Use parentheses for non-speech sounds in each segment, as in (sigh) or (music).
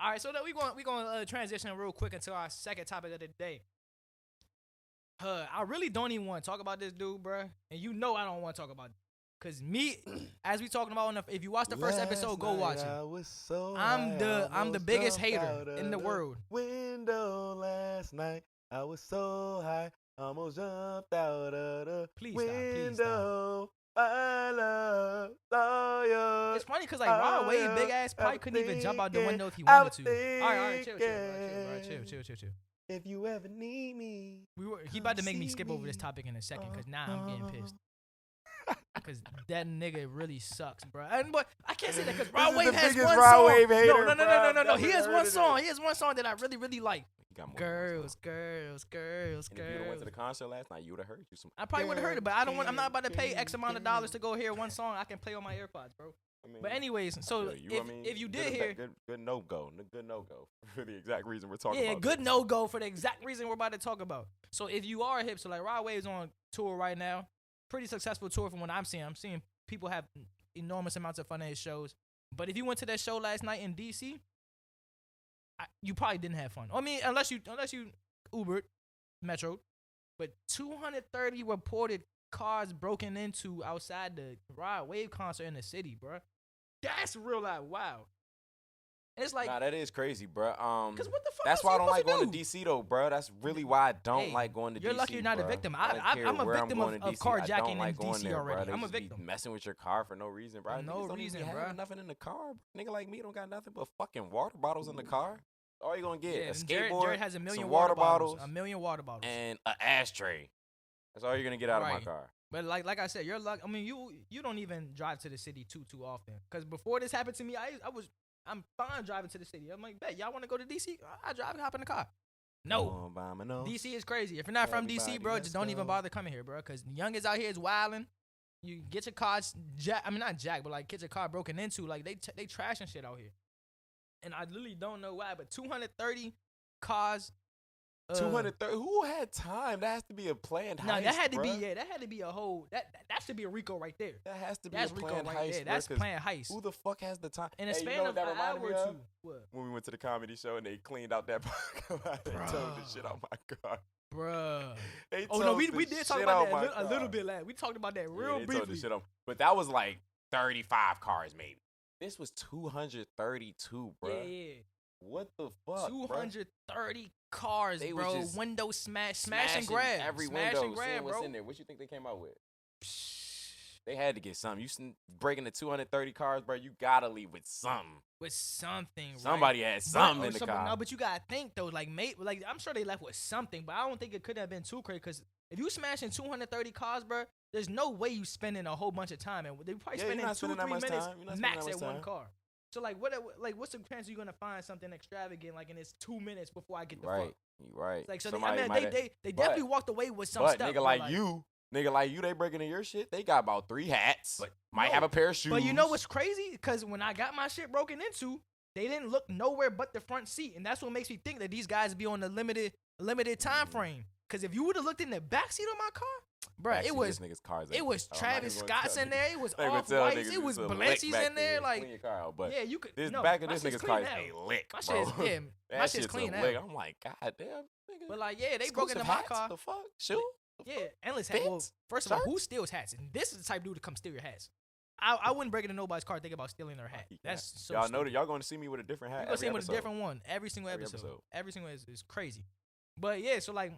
All right, so that we going we going to uh, transition real quick into our second topic of the day. Uh, I really don't even want to talk about this dude, bro. And you know I don't want to talk about it. Cause me, (clears throat) as we talking about, the, if you watch the first episode, go watch it. So I'm the- I'm the biggest hater in of the world. Window last night, I was so high, almost jumped out of the Please stop, please stop. Window. I love lawyer. It's funny because like Rod Wave, big ass, probably couldn't even jump out the window if he wanted to. All right, all right, chill, chill, bro, chill, bro, chill, chill, chill, chill. If you ever need me, We were he about to make me skip over this topic in a second because now I'm getting pissed. uh, Because that nigga really sucks, bro. And but I can't say that because Rod Wave has one Rod song. Wave no, hater, no, no, no, bro. no, no, no. He has one song. He has one song that I really, really like. Got more Girls, girls, girls, And if you went to the concert last night, you would have heard you some. I probably would have heard it, but I don't want. I'm not about to pay X amount of dollars to go hear one song I can play on my AirPods, bro. I mean, But anyways, so you. if I mean, if you did or hear, good, good no go, good no go (laughs) for the exact reason we're talking yeah, about. good no go for the exact reason we're about to talk about. So if you are a hipster, like Rod Wave's on tour right now, pretty successful tour from what I'm seeing. I'm seeing people have enormous amounts of fun at his shows. But if you went to that show last night in DC, I, you probably didn't have fun. I mean, unless you unless you Ubered, Metro, but 230 reported cars broken into outside the Rod Wave concert in the city, bro. That's real life. Wow. It's like, nah, that is crazy, bro. Um, cause what the fuck? that's why I don't like going do? to DC though, bro. That's really why I don't Hey, like going to D.C. you're lucky you're not a victim. I, I I'm a victim of- of carjacking in like DC there, already. Bro. I'm a victim. messing with your car for no reason, bro. For no reason, bruh. nothing in the car. Nigga like me don't got nothing but fucking water bottles in the car. All you gonna get Yeah, a and Jared, skateboard Jared has a million some water, water bottles, bottles, a million water bottles. and an ashtray. That's all you're gonna get out of my car. But like like I said, you're luck. I mean, you you don't even drive to the city too too often. Cause before this happened to me, I I was I'm fine driving to the city. I'm like, bet y'all want to go to DC? I drive and hop in the car. No, on, by my nose. DC is crazy. If you're not from DC, bro, just don't even bother coming here, bro. Cause the youngest out here is wilding. You get your car jack. I mean, not jack, but like get your car broken into. Like they t- they trashing shit out here. And I literally don't know why, but 230 cars. Uh, 230. Who had time? That has to be a planned heist. No, heist, that had to be yeah, that had to be a whole that that, that should be a RICO right there. That has to be That's a RICO planned right heist. there. That's That's 'cause planned heist. Who the fuck has the time? In a Hey, you span know of an hour or two. What? When we went to the comedy show and they cleaned out that (laughs) parking lot, they towed the shit out my car. Bruh. (laughs) They Oh no, we, we did talk about that a my little, a little bit last. We talked about that Yeah, real they towed the briefly. shit out. But that was like 35 cars, maybe. This was 232, bro. Yeah, yeah. What the fuck? 230 cars, They was bro. Window smash, smash and grab. Every smash window, and grab, seeing what's bro. in there. What you think they came out with? They had to get something. You sn- breaking the 230 cars, bro. You gotta leave with something. With something, right? Somebody had something or in oh, the something- car. No, but you gotta think though, like mate, like I'm sure they left with something, but I don't think it could have been too crazy. Cause if you smashing 230 cars, bro, there's no way you spending a whole bunch of time, and they probably Yeah, spending two, spending three minutes time. You're not spending max at one car. So like, what, like, what's the chance you're gonna find something extravagant like in it's two minutes before I get the right, fuck? right. Like, so Somebody they, I mean, they, they, they but- definitely walked away with some but stuff. nigga bro, like, you, nigga like you, they breaking in your shit. They got about three hats. But might no, have a pair of shoes. But you know what's crazy? Because when I got my shit broken into, they didn't look nowhere but the front seat, and that's what makes me think that these guys be on the limited limited time Mhm. frame. Because if you would have looked in the back seat of my car, bruh, Backseat it was nigga's cars it was oh, Travis Scott's in there, it was (laughs) off whites, it was Balenci's in there, like clean your car out. But yeah, you could. this no, back of this nigga's car is a lick, My bro. shit is yeah, (laughs) my shit's shit's clean lick. I'm like, god damn, nigga. But like, yeah, they broke into my car. The fuck, shoe. Yeah, endless hat. Well, first of all, who steals hats? And this is the type of dude to come steal your hats. I, I wouldn't break into nobody's car thinking about stealing their hat. That's so. y'all know that y'all going to see me with a different hat. You're gonna see me with a different one every single episode. episode. Every single is, is crazy. But yeah, so like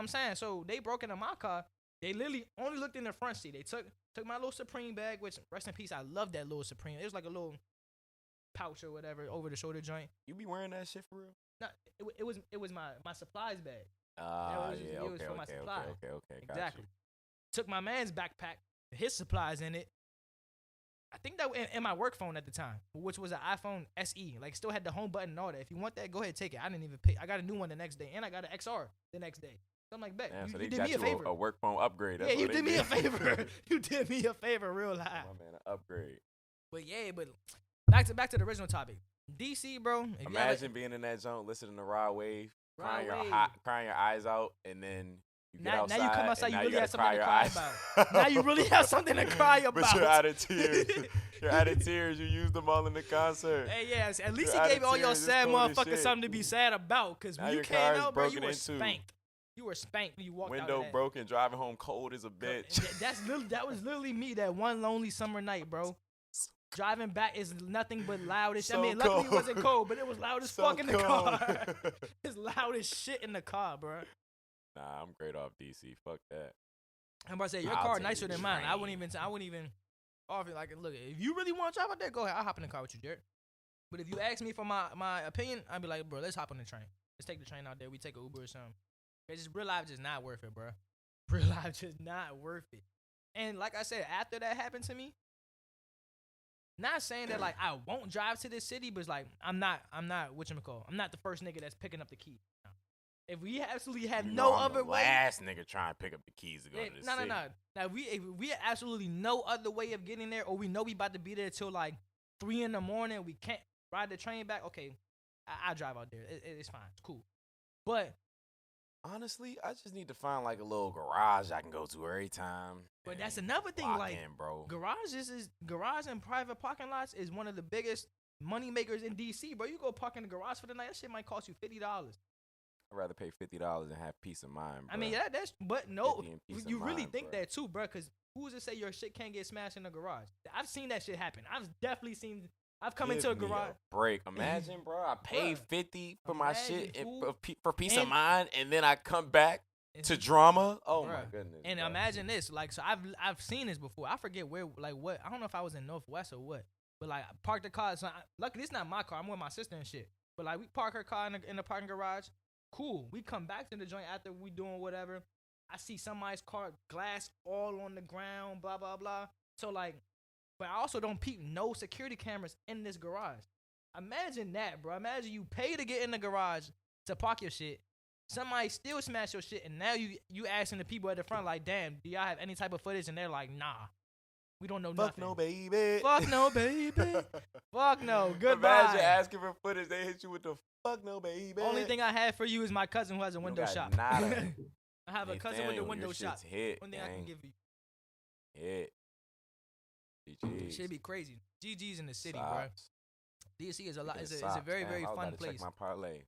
I'm saying, so they broke into my car. They literally only looked in the front seat. They took took my little Supreme bag, which rest in peace. I love that little Supreme. It was like a little pouch or whatever over the shoulder joint. You be wearing that shit for real? No, it, it was it was my my supplies bag. Ah, just- yeah, it was okay, for my okay, okay, okay, okay, Exactly. Took my man's backpack, his supplies in it. I think that in, in my work phone at the time, which was an iPhone SE, like still had the home button and all that. If you want that, go ahead take it. I didn't even pick. I got a new one the next day, and I got an XR the next day. I'm like, bet Damn, you, so you they did got me a you favor. a, work phone upgrade. That's yeah, you they did me a favor. (laughs) (laughs) you did me a favor, real life. My man, an upgrade. But yeah, but back to back to the original topic. DC, bro. you Imagine being in that zone, listening to Rod Wave, Rod crying your hot, crying your eyes out, and then You get Now, now you come outside, outside, you really gotta have something to cry about. (laughs) now you really have something to cry about. But you're out of tears. you're out of tears. You used them all in the concert. Hey, yes. At least You're he gave all your sad motherfuckers something to be sad about. Cause Now when you came out, bro, you were spanked. You were spanked when you walked out. Window broken, driving home cold as a bitch. Th- That's that was literally me that one lonely summer night, bro. Driving back is nothing but loud as shit. I mean, luckily it wasn't cold, but it was loud as So fuck in the car. (laughs) (laughs) it's loud as shit in the car, bro. nah, I'm great off DC. Fuck that. I'm about to say your I'll car nicer than mine. I wouldn't even. I wouldn't even offer like look. If you really want to drive out there, go ahead. I'll hop in the car with you, Jared. But if you ask me for my my opinion, I'd be like, bro, let's hop on the train. Let's take the train out there. We take an Uber or something. It's just real life just not worth it, bro. (laughs) Real life just not worth it. And like I said, after that happened to me, not saying that like I won't drive to this city, but it's like I'm not. I'm not. What you call? I'm not the first nigga that's picking up the key. No. If we absolutely have You no I'm other the way, last nigga trying to pick up the keys to go yeah, to the no, no, city. no. Now we if we have absolutely no other way of getting there, or we know we about to be there till like three in the morning. We can't ride the train back. Okay, I, I drive out there. It, it- it's fine. It's cool. But Honestly, I just need to find like a little garage I can go to every time. but that's another thing. Like in, bro. garages is garage and private parking lots is one of the biggest money makers in DC, bro. You go park in the garage for the night, that shit might cost you fifty dollars. I'd rather pay fifty dollars and have peace of mind. Bro. I mean, that, that's but no, 50 and peace you really mind, think bruh. that too, bro? Because who's to say your shit can't get smashed in the garage? I've seen that shit happen. I've definitely seen. I've come into a Give garage. break. (laughs) Imagine, bro. I paid Bruh, fifty for my shit and for, for peace of mind, and then I come back to drama. Oh my goodness. And bruh. imagine this, like, so I've I've seen this before. I forget where, like, what I don't know if I was in Northwest or what, but like, I parked the car. So I, luckily, it's not my car. I'm with my sister and shit. But like, we park her car in the, in the parking garage. Cool. We come back to the joint after we doing whatever. I see somebody's car glass all on the ground. Blah blah blah. So like, but I also don't peep no security cameras in this garage. Imagine that, bro. Imagine you pay to get in the garage to park your shit. Somebody still smash your shit, and now you you asking the people at the front like, "Damn, do y'all have any type of footage?" And they're like, "Nah, we don't know nothing. Fuck nothing." no, baby. Fuck no, (laughs) baby. Fuck no. Goodbye. Imagine asking for footage. They hit you with the fuck no, baby. Only thing I have for you is my cousin who has a window shop. (laughs) I have a cousin with a window shop. Hit, One thing I can give you. Hit. GG's. Should be crazy. GG's in the city, bro. DC is a lot. It's a, it's a very very fun place. Check my parlay.